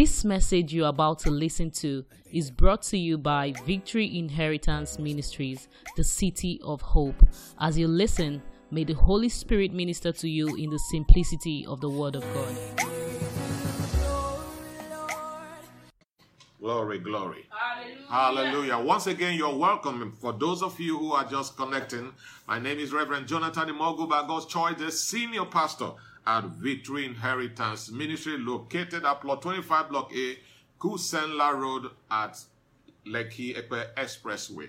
This message you're about to listen to is brought to you by Victory Inheritance Ministries, the City of Hope. As you listen, may the Holy Spirit minister to you in the simplicity of the Word of God. Glory, glory. Hallelujah. Hallelujah. Once again, you're welcome. For those of you who are just connecting, my name is Reverend Jonathan Imogu by God's choice, the senior pastor at Victory Inheritance Ministry, located at Plot 25 Block A, Kusenla Road at Lekki Expressway,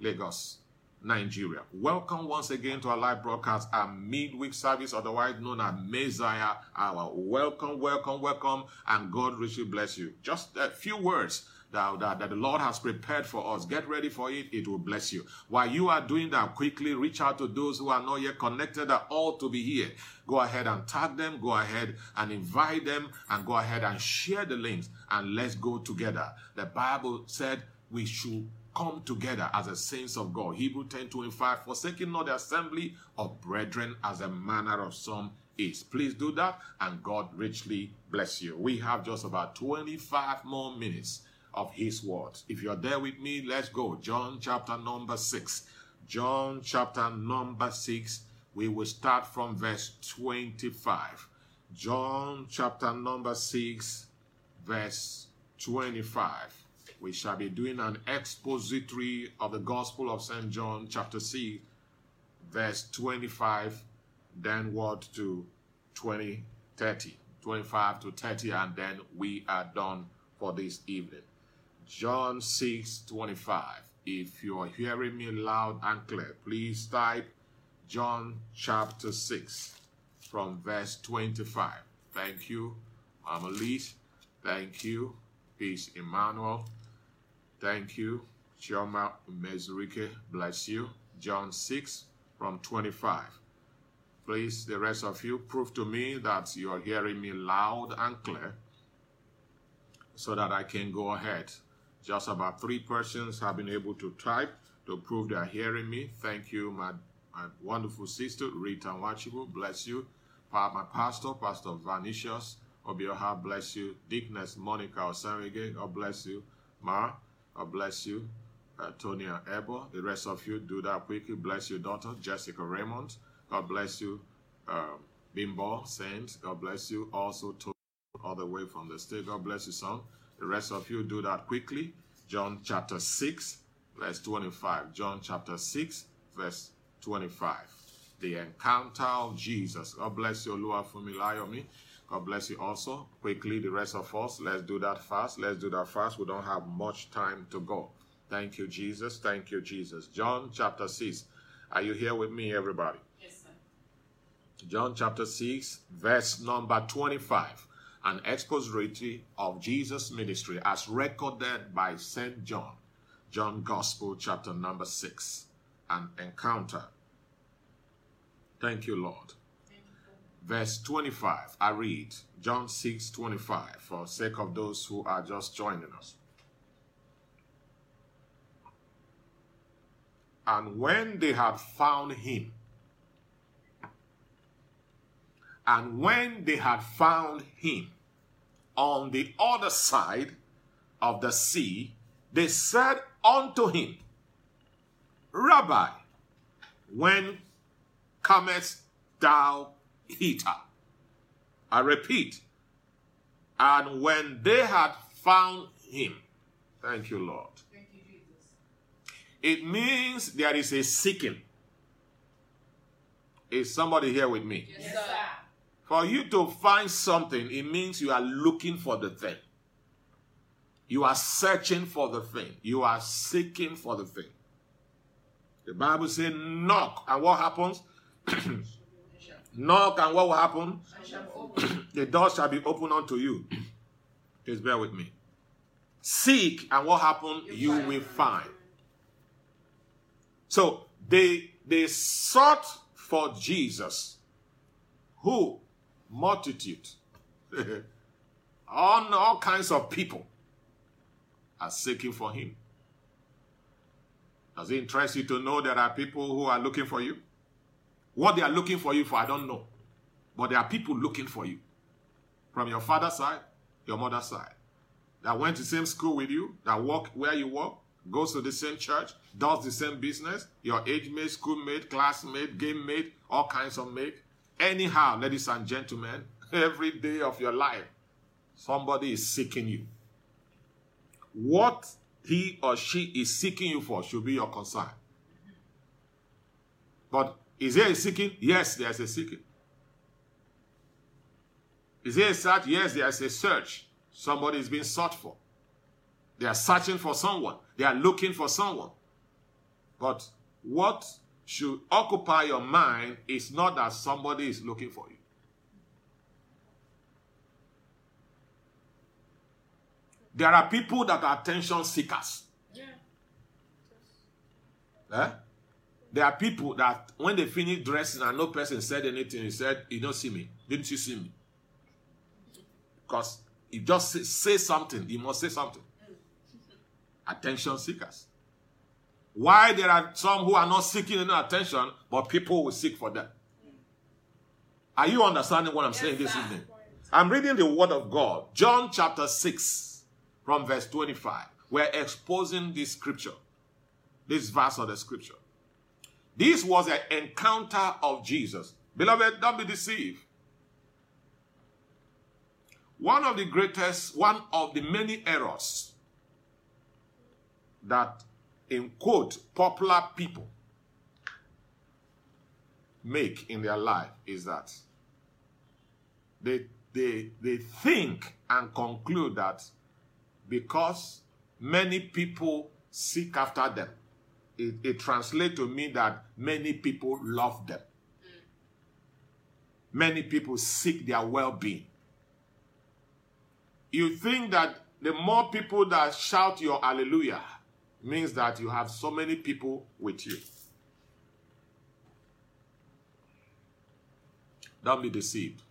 Lagos, Nigeria. Welcome once again to our live broadcast, our midweek service, otherwise known as Messiah Hour. Welcome, welcome, welcome, and God richly bless you. Just a few words that, that, that, the Lord has prepared for us. Get ready for it. It will bless you. While you are doing that, quickly reach out to those who are not yet connected that ought to be here. Go ahead and tag them. Go ahead and invite them and go ahead and share the links and let's go together. The Bible said we should come together as a saints of God. Hebrew 10 25, forsaking not the assembly of brethren as a manner of some is. Please do that and God richly bless you. We have just about 25 more minutes of his words. If you're there with me, let's go. John chapter number 6. John chapter number 6. We will start from verse 25. John chapter number 6, verse 25. We shall be doing an expository of the Gospel of St. John chapter 6, verse 25, then what to 20, 30, 25 to 30, and then we are done for this evening. John 6 25. If you are hearing me loud and clear, please type John chapter 6 from verse 25. Thank you, Mama. Thank you, Peace Emmanuel. Thank you, Chioma Mezurike. Bless you. John 6 from 25. Please, the rest of you, prove to me that you are hearing me loud and clear so that I can go ahead just about three persons have been able to type to prove they are hearing me. Thank you, my, my wonderful sister, Rita Wachibu. Bless you. My pastor, Pastor Vanicius Obioha, bless you. Deaconess Monica Osanwege, God bless you. Ma, God bless you. Uh, Tonya Ebo, the rest of you, do that quickly. Bless your daughter, Jessica Raymond. God bless you. Um, Bimbo Saint, God bless you. Also, all the way from the state, God bless you, son. The rest of you do that quickly. John chapter 6, verse 25. John chapter 6, verse 25. The encounter of Jesus. God bless you, Lua Fumilayomi. God bless you also. Quickly, the rest of us, let's do that fast. Let's do that fast. We don't have much time to go. Thank you, Jesus. Thank you, Jesus. John chapter 6. Are you here with me, everybody? Yes, sir. John chapter 6, verse number 25 an expository of Jesus' ministry as recorded by St. John, John Gospel, chapter number 6, an encounter. Thank you, Lord. Verse 25, I read John 6 25 for sake of those who are just joining us. And when they had found him, and when they had found him on the other side of the sea, they said unto him, Rabbi, when comest thou hither? I repeat, and when they had found him, thank you, Lord. Thank you, Jesus. It means there is a seeking. Is somebody here with me? Yes, sir. For you to find something, it means you are looking for the thing. You are searching for the thing. You are seeking for the thing. The Bible says, knock. And what happens? knock, and what will happen? I shall open. the door shall be opened unto you. Please bear with me. Seek, and what happened? You will find. So they they sought for Jesus, who multitude, all, all kinds of people are seeking for him. Does it interest you to know there are people who are looking for you? What they are looking for you for, I don't know. But there are people looking for you. From your father's side, your mother's side, that went to the same school with you, that work where you work, goes to the same church, does the same business, your age mate, schoolmate, classmate, game mate, all kinds of mate. Anyhow, ladies and gentlemen, every day of your life, somebody is seeking you. What he or she is seeking you for should be your concern. But is there a seeking? Yes, there's a seeking. Is there a search? Yes, there's a search. Somebody is being sought for. They are searching for someone. They are looking for someone. But what should occupy your mind is not that somebody is looking for you. There are people that are attention seekers. Yeah. Eh? There are people that when they finish dressing and no person said anything, he said, You don't see me. Didn't you see me? Because you just say, say something, you must say something. Attention seekers. Why there are some who are not seeking any attention, but people will seek for them. Are you understanding what I'm saying this sir. evening? I'm reading the word of God, John chapter 6, from verse 25. We're exposing this scripture, this verse of the scripture. This was an encounter of Jesus. Beloved, don't be deceived. One of the greatest, one of the many errors that, in quote, popular people make in their life is that they, they, they think and conclude that because many people seek after them, it, it translates to mean that many people love them. Mm. Many people seek their well being. You think that the more people that shout your hallelujah means that you have so many people with you. Don't be deceived.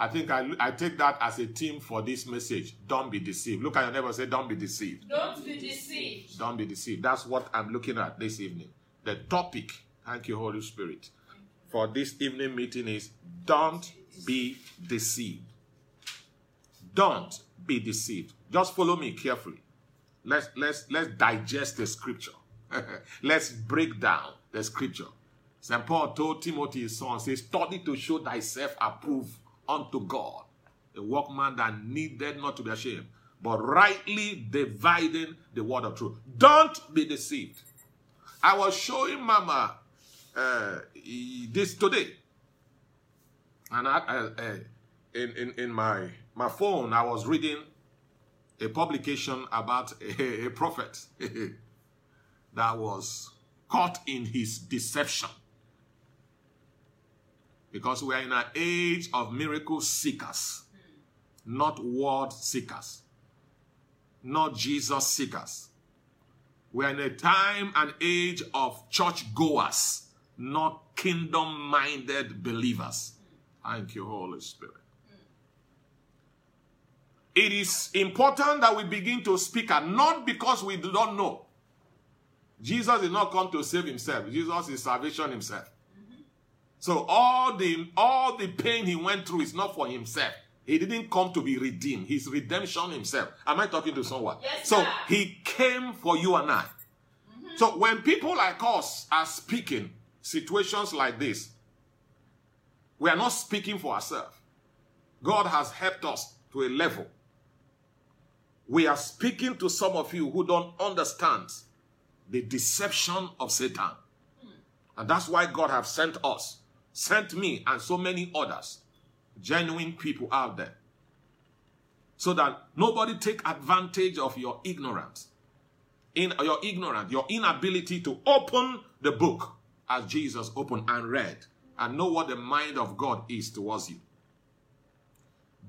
I think I, I take that as a theme for this message. Don't be deceived. Look at your neighbor and say, Don't be deceived. Don't be deceived. Don't be deceived. That's what I'm looking at this evening. The topic, thank you, Holy Spirit, for this evening meeting is Don't be deceived. Don't be deceived. Just follow me carefully. Let's let's let's digest the scripture. let's break down the scripture. St. Paul told Timothy his son, says, study to show thyself approved unto God, a workman that needed not to be ashamed, but rightly dividing the word of truth. Don't be deceived. I was showing Mama uh, this today, and I, uh, in, in in my my phone, I was reading a publication about a, a prophet that was caught in his deception. Because we are in an age of miracle seekers, not word seekers, not Jesus seekers. We are in a time and age of church goers, not kingdom minded believers. Thank you, Holy Spirit. It is important that we begin to speak and not because we do not know. Jesus did not come to save himself. Jesus is salvation himself. So all the all the pain he went through is not for himself. He didn't come to be redeemed. His redemption himself. Am I talking to someone? Yes, so he came for you and I. So when people like us are speaking situations like this, we are not speaking for ourselves. God has helped us to a level. We are speaking to some of you who don't understand the deception of Satan. And that's why God have sent us, sent me and so many others, genuine people out there. So that nobody take advantage of your ignorance. In your ignorance, your inability to open the book as Jesus opened and read and know what the mind of God is towards you.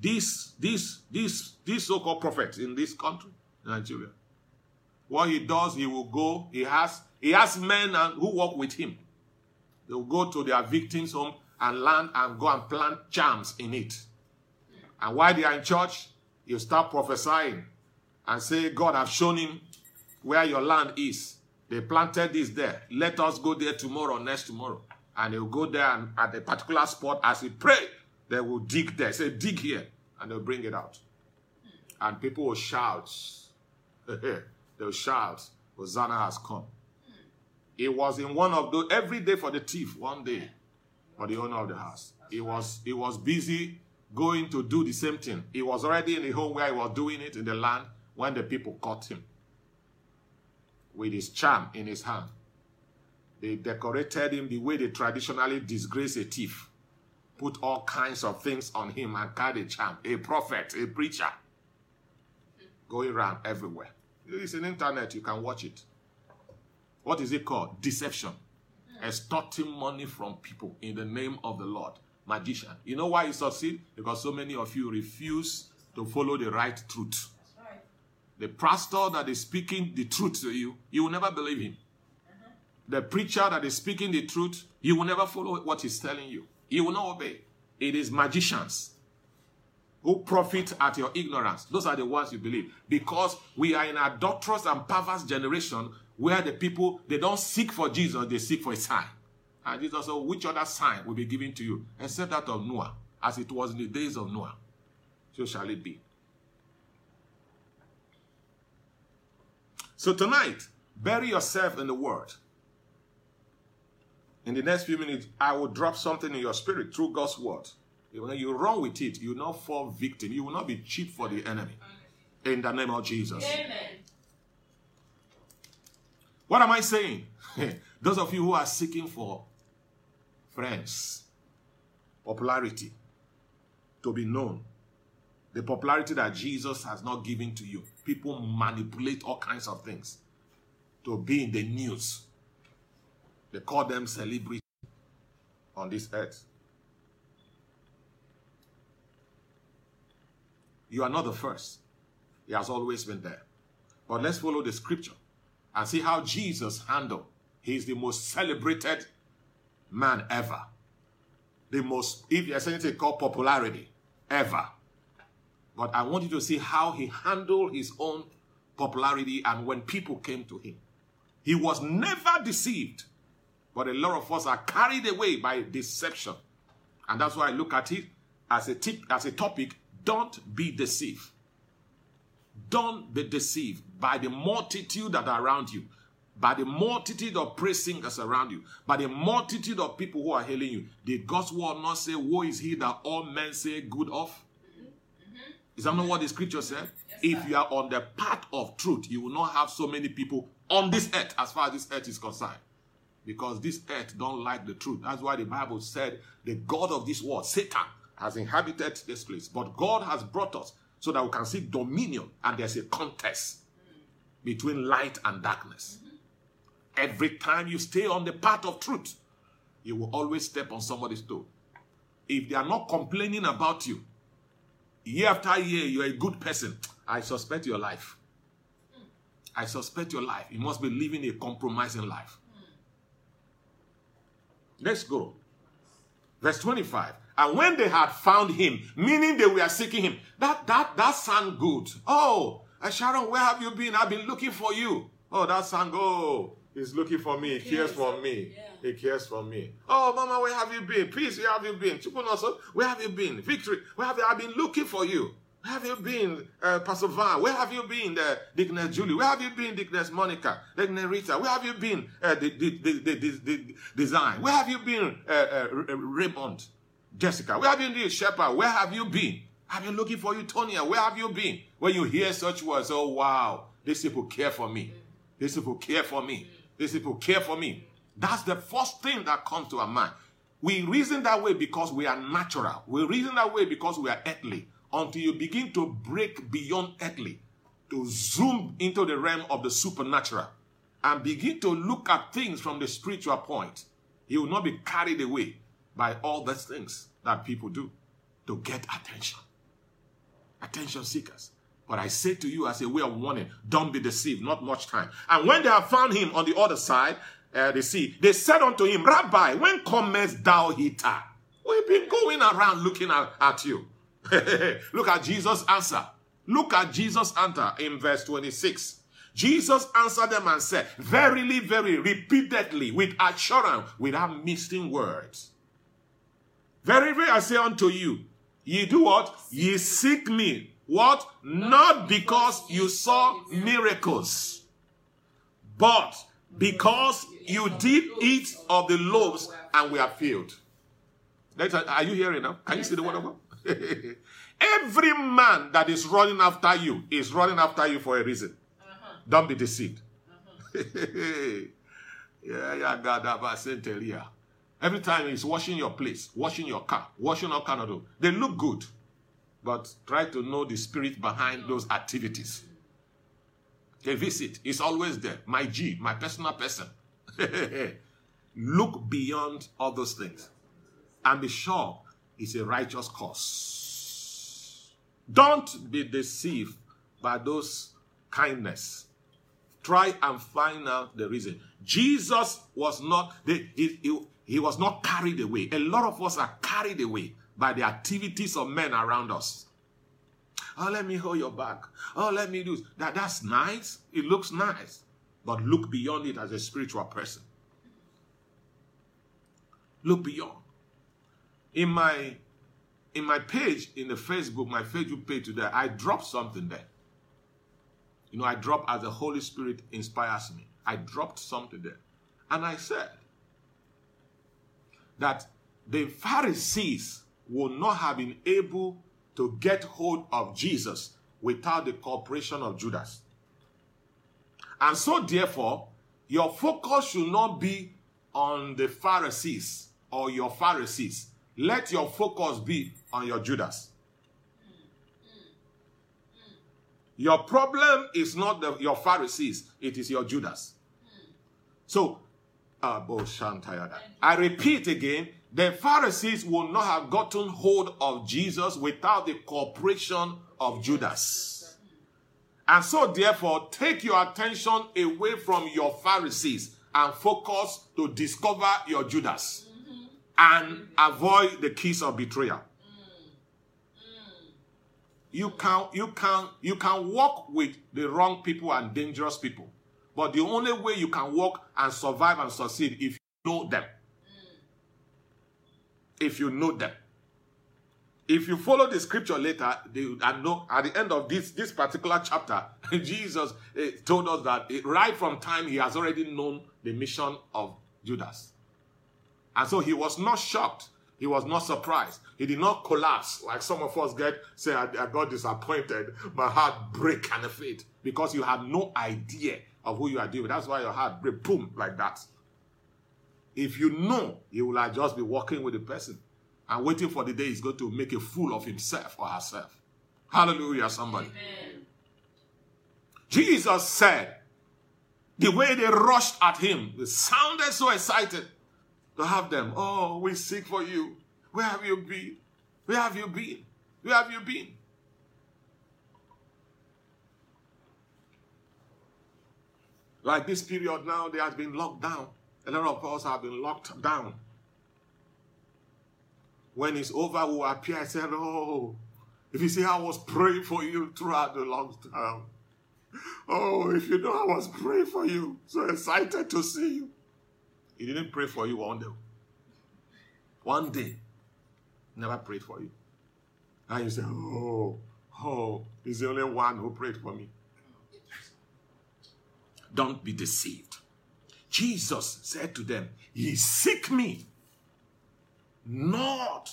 This, this, this, this so-called prophet in this country, Nigeria, what he does, he will go. He has he has men and, who work with him. They will go to their victims' home and land and go and plant charms in it. And while they are in church, you start prophesying and say, God I've shown him where your land is. They planted this there. Let us go there tomorrow, next tomorrow. And he'll go there and at a particular spot as he pray, They will dig there. Say, dig here. And they'll bring it out. And people will shout. they'll shout, Hosanna has come. It was in one of those, every day for the thief, one day for the owner of the house. He was, he was busy going to do the same thing. He was already in the home where he was doing it in the land when the people caught him with his charm in his hand. They decorated him the way they traditionally disgrace a thief. Put all kinds of things on him and carried a charm. A prophet, a preacher. Going around everywhere. It's an internet, you can watch it. What is it called? Deception. Extorting money from people in the name of the Lord. Magician. You know why he succeed? Because so many of you refuse to follow the right truth. The pastor that is speaking the truth to you, you will never believe him. The preacher that is speaking the truth, you will never follow what he's telling you. You will not obey. It is magicians who profit at your ignorance. Those are the ones you believe. Because we are in a adulterous and perverse generation where the people, they don't seek for Jesus, they seek for a sign. And Jesus said, which other sign will be given to you? Except that of Noah, as it was in the days of Noah. So shall it be. So tonight, bury yourself in the word. In the next few minutes, I will drop something in your spirit through God's word. When you run with it, you will not fall victim. You will not be cheap for the enemy. In the name of Jesus. Amen. What am I saying? Those of you who are seeking for friends, popularity, to be known, the popularity that Jesus has not given to you, people manipulate all kinds of things to be in the news. They call them celebrity on this earth. You are not the first. He has always been there. But let's follow the scripture and see how Jesus handled. He is the most celebrated man ever. The most, if there's anything called popularity, ever. But I want you to see how he handled his own popularity and when people came to him. He was never deceived. But a lot of us are carried away by deception. And that's why I look at it as a tip, as a topic, don't be deceived. Don't be deceived by the multitude that are around you, by the multitude of praise singers around you, by the multitude of people who are hailing you. Did God's word not say, Woe is he that all men say good of? Is that not what the scripture said? if you are on the path of truth, you will not have so many people on this earth as far as this earth is concerned. Because this earth don't like the truth. That's why the Bible said the God of this world, Satan, has inhabited this place. But God has brought us so that we can see dominion and there's a contest between light and darkness. Every time you stay on the path of truth, you will always step on somebody's toe. If they are not complaining about you, year after year, you're a good person, I suspect your life. I suspect your life. You must be living a compromising life. Let's go. Verse 25. And when they had found him, meaning they were seeking him, that that that sound good. Oh, uh, Sharon, where have you been? I've been looking for you. Oh, that sound oh, he's looking for me. He cares for me. Yeah. He cares for me. Oh, Mama, where have you been? Peace, where have you been? Chukwunoso, where have you been? Victory, where have you? I've been looking for you. Where have you been, uh, Pastor Van? Where have you been, uh, Deaconess Julie? Where have you been, Deaconess Monica? Deaconess Rita? Where have you been, uh, the, the, the, the, Design? Where have you been, uh, uh, Raymond? Jessica? Where have you been, Shepherd? Where have you been? I've been looking for you, Tonya. Where have you been? When you hear such words, oh wow, these people care for me. These people care for me. These people care for me. That's the first thing that comes to our mind. We reason that way because we are natural. We reason that way because we are earthly. Until you begin to break beyond earthly, to zoom into the realm of the supernatural, and begin to look at things from the spiritual point, you will not be carried away by all those things that people do to get attention. Attention seekers. But I say to you as a way of warning, don't be deceived, not much time. And when they have found him on the other side, uh, they see, they said unto him, Rabbi, when comest thou hither? We've been going around looking at, at you. Look at Jesus' answer. Look at Jesus' answer in verse 26. Jesus answered them and said, Verily, very repeatedly, with assurance, without missing words. Very, very, I say unto you, ye do what? Ye seek me. What? Not because you saw miracles, but because you did eat of the loaves and were filled. Are you hearing now? Can you see the word of God? Every man that is running after you is running after you for a reason. Uh-huh. Don't be deceived. Uh-huh. yeah, yeah, God, Centelia. Every time he's washing your place, washing your car, washing all kind of those, they look good, but try to know the spirit behind those activities. A visit is always there. My G, my personal person. look beyond all those things and be sure it's a righteous cause. Don't be deceived by those kindness. Try and find out the reason. Jesus was not he, he, he was not carried away. A lot of us are carried away by the activities of men around us. Oh, let me hold your back. Oh, let me do that. That's nice. It looks nice. But look beyond it as a spiritual person. Look beyond. In my in my page in the Facebook, my Facebook page today, I dropped something there. You know, I dropped as the Holy Spirit inspires me. I dropped something there. And I said that the Pharisees would not have been able to get hold of Jesus without the cooperation of Judas. And so, therefore, your focus should not be on the Pharisees or your Pharisees. Let your focus be on your Judas. Your problem is not the, your Pharisees, it is your Judas. So. I repeat again, the Pharisees would not have gotten hold of Jesus without the cooperation of Judas. And so, therefore, take your attention away from your Pharisees and focus to discover your Judas and avoid the kiss of betrayal. You can you can you can walk with the wrong people and dangerous people, but the only way you can walk and survive and succeed if you know them. If you know them. If you follow the scripture later, they, and know at the end of this this particular chapter, Jesus eh, told us that eh, right from time he has already known the mission of Judas. And so he was not shocked. He was not surprised. He did not collapse like some of us get, say, I, I got disappointed. My heart break and faith because you have no idea of who you are dealing with. That's why your heart break, boom, like that. If you know, you will just be walking with the person and waiting for the day he's going to make a fool of himself or herself. Hallelujah, somebody. Amen. Jesus said, the way they rushed at him, they sounded so excited to have them. Oh, we seek for you. Where have you been? Where have you been? Where have you been? Like this period now, there has been locked down. A lot of us have been locked down. When it's over, we will appear and say, Oh, if you see, I was praying for you throughout the long time. Oh, if you know I was praying for you, so excited to see you. He didn't pray for you one day. One day, never prayed for you. And you say, Oh, oh, he's the only one who prayed for me. Don't be deceived. Jesus said to them, Ye seek me not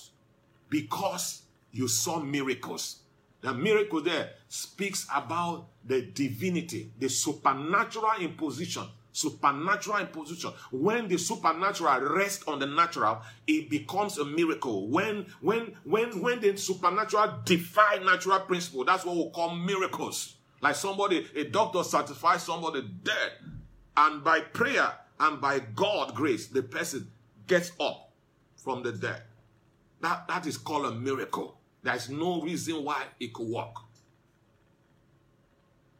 because you saw miracles. The miracle there speaks about the divinity, the supernatural imposition. Supernatural imposition. When the supernatural rests on the natural, it becomes a miracle. When when when when the supernatural defy natural principle, that's what we call miracles. Like somebody, a doctor certifies somebody dead, and by prayer and by God grace, the person gets up from the dead. That, that is called a miracle. There's no reason why it could work.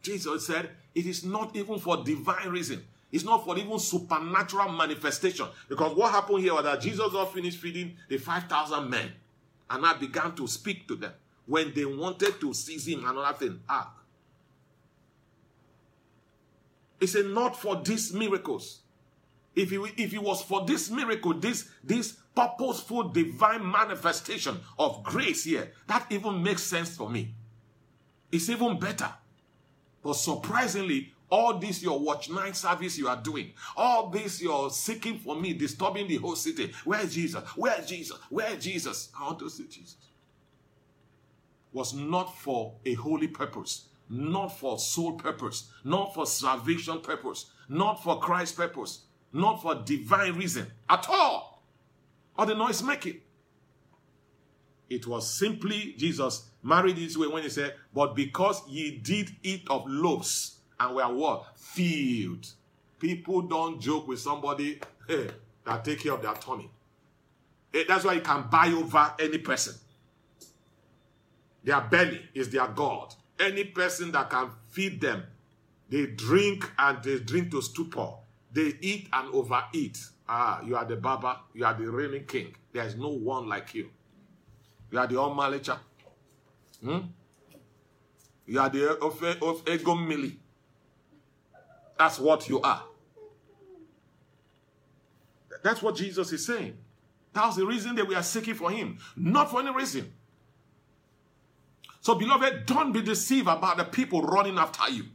Jesus said, it is not even for divine reason. It's not for even supernatural manifestation. Because what happened here was that Jesus was finished feeding the 5,000 men. And I began to speak to them. When they wanted to seize him, and another thing. Ah. He said, not for these miracles. If it, if it was for this miracle, this, this purposeful divine manifestation of grace here, that even makes sense for me. It's even better. But surprisingly, all this your watch night service you are doing, all this you're seeking for me, disturbing the whole city. Where is Jesus? Where is Jesus? Where is Jesus? I to see Jesus. Was not for a holy purpose, not for soul purpose, not for salvation purpose, not for Christ's purpose, not for divine reason at all. Or the noise making. It was simply Jesus married this way when he said, But because ye did eat of loaves and we are what? Filled. People don't joke with somebody hey, that take care of their tummy. That's why you can buy over any person. Their belly is their God. Any person that can feed them, they drink and they drink to stupor. They eat and overeat. Ah, you are the Baba. You are the reigning king. There is no one like you. You are the Omalicha. Hmm? You are the of, of Egomili. That's what you are. That's what Jesus is saying. That's the reason that we are seeking for him, not for any reason. So, beloved, don't be deceived about the people running after you.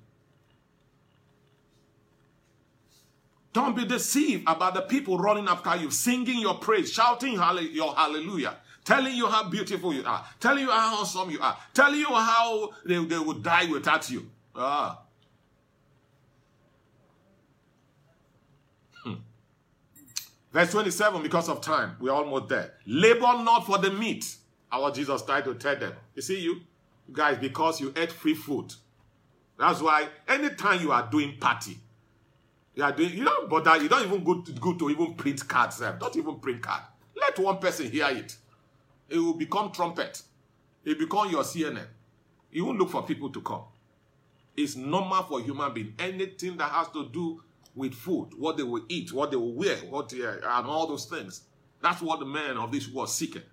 Don't be deceived about the people running after you, singing your praise, shouting your hallelujah, telling you how beautiful you are, telling you how awesome you are, telling you how they, they would die without you. Ah. Verse 27, because of time, we're almost there. Labor not for the meat. Our Jesus tried to tell them. You see, you guys, because you ate free food. That's why anytime you are doing party, you are doing, you don't bother, you don't even go to, go to even print cards. eh, Don't even print card. Let one person hear it. It will become trumpet. It will become your CNN. You won't look for people to come. It's normal for human being. Anything that has to do with food, what they will eat, what they will wear, what they, and all those things. That's what the man of this world seeking.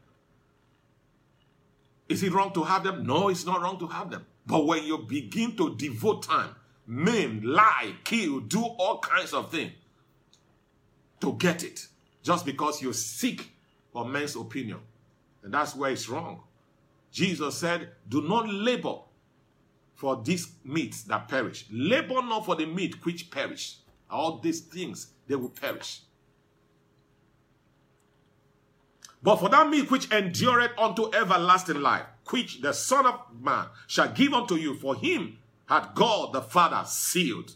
Is it wrong to have them? No, it's not wrong to have them. But when you begin to devote time, maim, lie, kill, do all kinds of things to get it, just because you seek for men's opinion, and that's where it's wrong. Jesus said, Do not labor for these meats that perish. Labor not for the meat which perish. All these things, they will perish. But for that meat which endureth unto everlasting life, which the Son of Man shall give unto you, for him had God the Father sealed.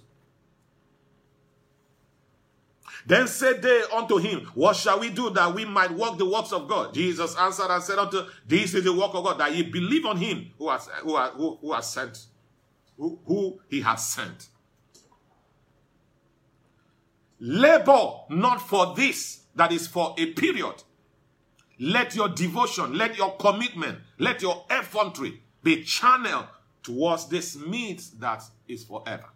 Then said they unto him, What shall we do that we might work the works of God? Jesus answered and said unto, This is the work of God, that ye believe on him who has, who, has- who, who has sent, who, who he has sent. Labor not for this, that is for a period. Let your devotion, let your commitment, let your effrontery be channeled towards this meat that is forever.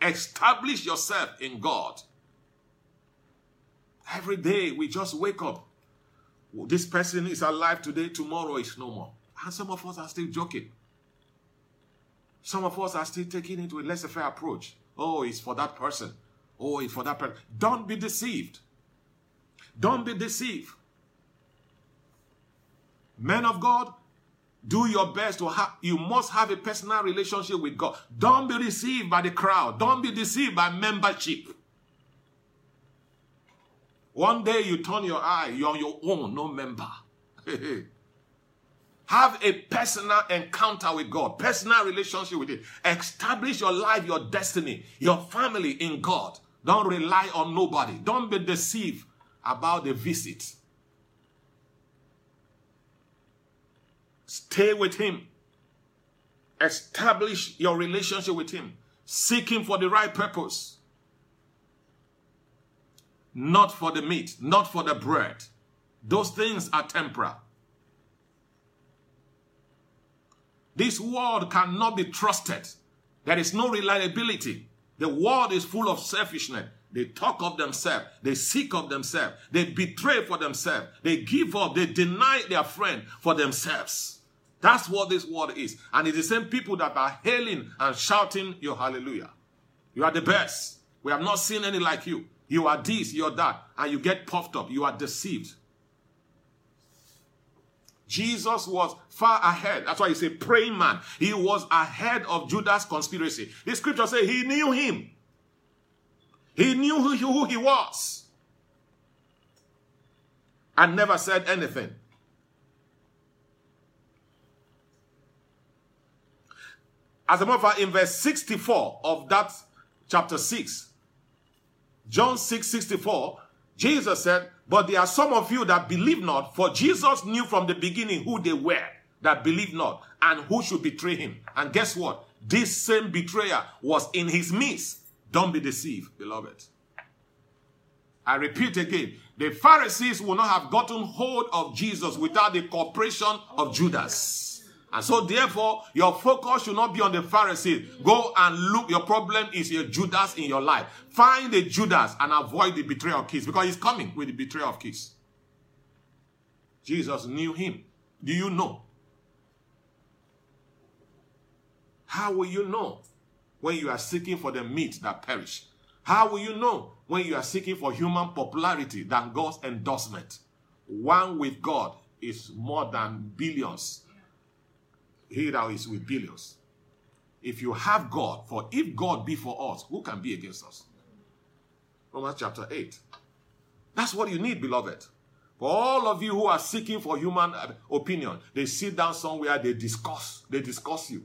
Establish yourself in God. Every day we just wake up. "Oh, This person is alive today, tomorrow is no more. And some of us are still joking. Some of us are still taking it with a laissez faire approach. Oh, it's for that person. Oh, for that person. Don't be deceived. Don't be deceived. Men of God, do your best to have, you must have a personal relationship with God. Don't be deceived by the crowd. Don't be deceived by membership. One day you turn your eye, you're on your own, no member. have a personal encounter with God, personal relationship with Him. Establish your life, your destiny, your family in God. Don't rely on nobody. Don't be deceived about the visit. Stay with Him. Establish your relationship with Him. Seek Him for the right purpose. Not for the meat, not for the bread. Those things are temporal. This world cannot be trusted. There is no reliability. The world is full of selfishness. They talk of themselves. They seek of themselves. They betray for themselves. They give up. They deny their friend for themselves. That's what this world is. And it's the same people that are hailing and shouting your hallelujah. You are the best. We have not seen any like you. You are this, you're that, and you get puffed up. You are deceived. Jesus was far ahead. That's why he said praying man. He was ahead of Judas' conspiracy. The scripture says he knew him. He knew who, who he was. And never said anything. As a matter of fact, in verse 64 of that chapter 6, John 6 64, Jesus said, But there are some of you that believe not, for Jesus knew from the beginning who they were that believe not and who should betray him. And guess what? This same betrayer was in his midst. Don't be deceived, beloved. I repeat again, the Pharisees will not have gotten hold of Jesus without the cooperation of Judas. And so, therefore, your focus should not be on the Pharisees. Go and look. Your problem is your Judas in your life. Find the Judas and avoid the betrayal of because he's coming with the betrayal of. Jesus knew him. Do you know? How will you know when you are seeking for the meat that perish? How will you know when you are seeking for human popularity than God's endorsement? One with God is more than billions he that is with billions. If you have God, for if God be for us, who can be against us? Romans chapter 8. That's what you need, beloved. For all of you who are seeking for human uh, opinion, they sit down somewhere, they discuss, they discuss you.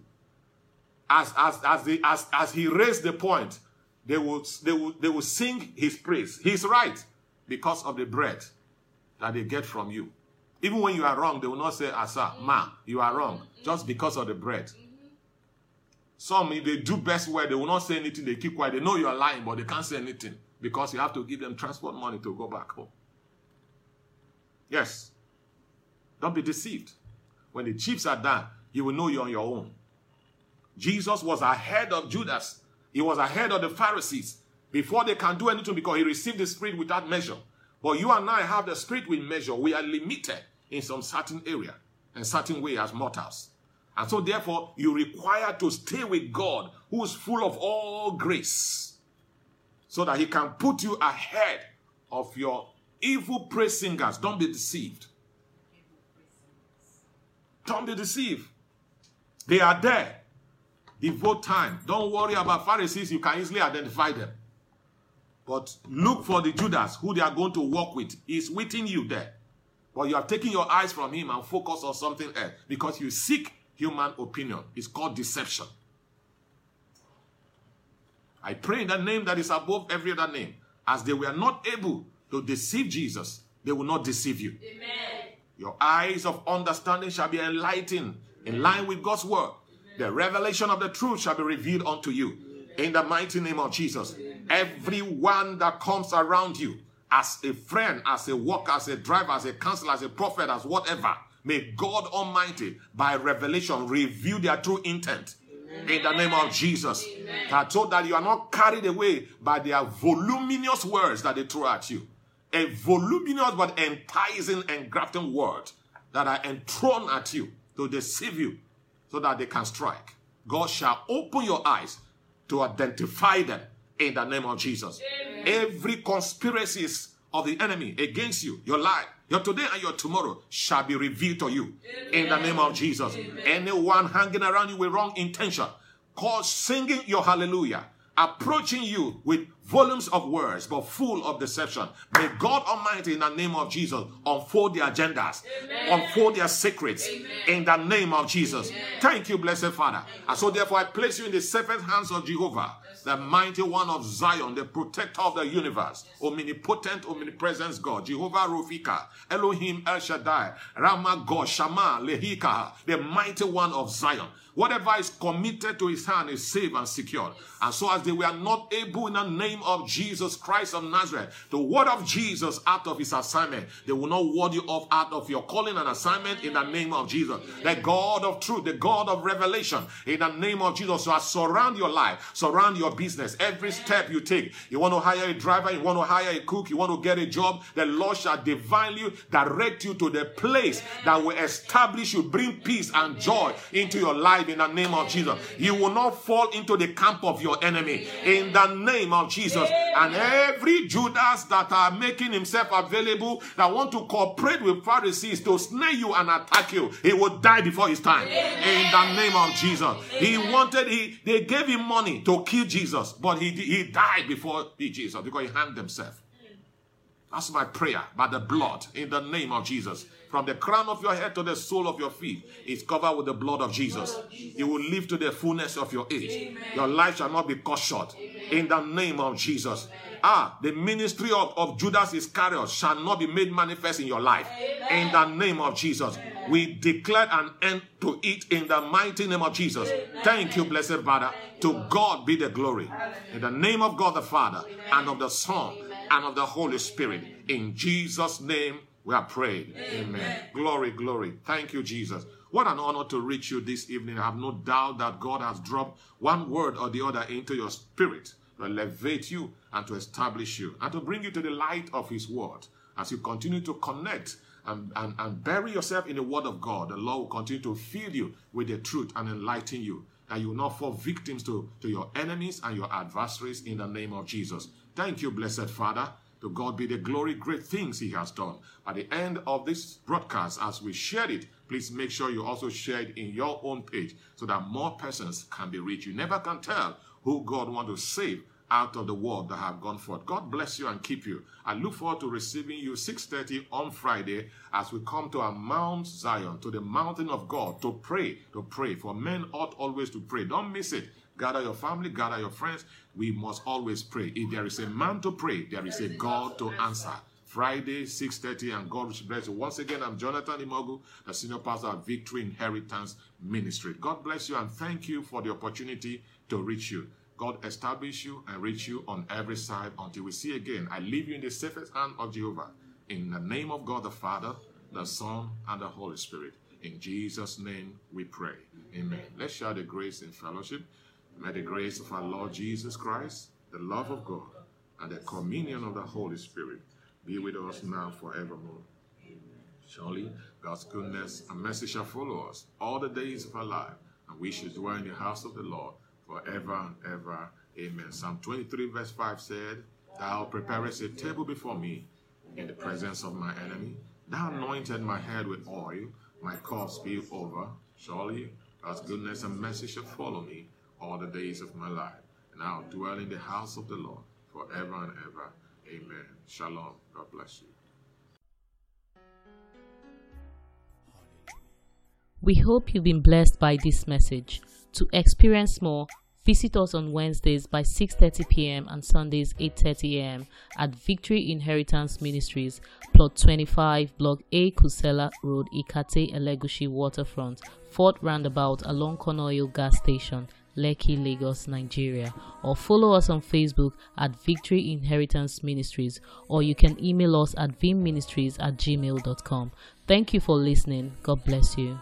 As as as they as as he raised the point, they will they will they will sing his praise. He's right because of the bread that they get from you. Even when you are wrong, they will not say, Asa, ma, you are wrong, just because of the bread. Some, if they do best well, they will not say anything, they keep quiet. They know you are lying, but they can't say anything because you have to give them transport money to go back home. Yes. Don't be deceived. When the chips are done, you will know you're on your own. Jesus was ahead of Judas. He was ahead of the Pharisees before they can do anything because he received the Spirit without measure. But you and I have the Spirit with measure. We are limited in some certain area and certain way as mortals. And so therefore, you require to stay with God who is full of all grace so that he can put you ahead of your evil praise singers. Don't be deceived. Don't be deceived. They are there. Devote time. Don't worry about Pharisees. You can easily identify them. But look for the Judas who they are going to work with. He's within you there. But you have taken your eyes from him and focus on something else because you seek human opinion. It's called deception. I pray in the name that is above every other name. As they were not able to deceive Jesus, they will not deceive you. Amen. Your eyes of understanding shall be enlightened in line with God's word. Amen. The revelation of the truth shall be revealed unto you. Amen. In the mighty name of Jesus. Everyone that comes around you as a friend, as a worker, as a driver, as a counselor, as a prophet, as whatever, may God Almighty, by revelation, reveal their true intent. Amen. In the name of Jesus. I told that you are not carried away by their voluminous words that they throw at you. A voluminous but enticing and grafting word that are enthroned at you to deceive you so that they can strike. God shall open your eyes to identify them in the name of Jesus. Amen. Every conspiracies of the enemy against you, your life, your today and your tomorrow shall be revealed to you Amen. in the name of Jesus. Amen. Anyone hanging around you with wrong intention, cause singing your hallelujah, approaching you with volumes of words, but full of deception. May God Almighty, in the name of Jesus, unfold their agendas, Amen. unfold their secrets, in the name of Jesus. Thank you, blessed Father. And so, therefore, I place you in the seventh hands of Jehovah the mighty one of Zion, the protector of the universe, omnipotent, omnipresent God, Jehovah Rofika, Elohim El Shaddai, Rama God, Shama, Lehika, the mighty one of Zion. Whatever is committed to his hand is safe and secure. And so as they were not able in the name of Jesus Christ of Nazareth, the word of Jesus out of his assignment, they will not ward you off out of your calling and assignment in the name of Jesus. The God of truth, the God of revelation, in the name of Jesus. So I surround your life, surround your business, every step you take. You want to hire a driver, you want to hire a cook, you want to get a job, the Lord shall divinely direct you to the place that will establish you, bring peace and joy into your life in the name of Jesus. You will not fall into the camp of your enemy in the name of Jesus. And every Judas that are making himself available, that want to cooperate with Pharisees to snare you and attack you, he will die before his time. In the name of Jesus. He wanted, he they gave him money to kill Jesus, but he, he died before Jesus because he hanged himself. That's my prayer by the blood in the name of Jesus. From the crown of your head to the sole of your feet is covered with the blood of Jesus. You will live to the fullness of your age. Your life shall not be cut short. In the name of Jesus. Ah, the ministry of, of Judas Iscariot shall not be made manifest in your life. In the name of Jesus. We declare an end to it in the mighty name of Jesus. Thank you, blessed Father. To God be the glory. In the name of God the Father and of the Son and of the Holy Spirit. In Jesus' name we are prayed. Amen. Glory, glory. Thank you, Jesus. What an honor to reach you this evening. I have no doubt that God has dropped one word or the other into your spirit to elevate you and to establish you and to bring you to the light of His word. As you continue to connect and, and, and bury yourself in the word of God, the Lord will continue to fill you with the truth and enlighten you. And you will not fall victims to, to your enemies and your adversaries in the name of Jesus. Thank you, blessed Father. To God be the glory, great things He has done. At the end of this broadcast, as we shared it, please make sure you also share it in your own page so that more persons can be reached. You never can tell who God wants to save out of the world that have gone forth. God bless you and keep you. I look forward to receiving you 6:30 on Friday as we come to our Mount Zion, to the mountain of God, to pray, to pray. For men ought always to pray. Don't miss it. Gather your family, gather your friends. We must always pray. If there is a man to pray, there is a God to answer. Friday, 6.30, and God bless you. Once again, I'm Jonathan Imogu, the senior pastor at Victory Inheritance Ministry. God bless you and thank you for the opportunity to reach you. God establish you and reach you on every side until we see again. I leave you in the safest hand of Jehovah. In the name of God the Father, the Son, and the Holy Spirit. In Jesus' name we pray. Amen. Let's share the grace in fellowship. May the grace of our Lord Jesus Christ, the love of God, and the communion of the Holy Spirit be with us now forevermore. Surely God's goodness and mercy shall follow us all the days of our life, and we shall dwell in the house of the Lord forever and ever. Amen. Psalm 23, verse 5 said, Thou preparest a table before me in the presence of my enemy. Thou anointed my head with oil, my cup spill over. Surely God's goodness and mercy shall follow me all the days of my life, and I'll dwell in the house of the Lord forever and ever. Amen. Shalom. God bless you. We hope you've been blessed by this message. To experience more, visit us on Wednesdays by 6:30 p.m. and Sundays 8:30 a.m. at Victory Inheritance Ministries, plot 25, block A, Kusela Road, Ikate, Elegushi Waterfront, Fourth Roundabout along Konoyo Gas Station, Lekki, Lagos, Nigeria, or follow us on Facebook at Victory Inheritance Ministries, or you can email us at vimministries at gmail.com. Thank you for listening. God bless you.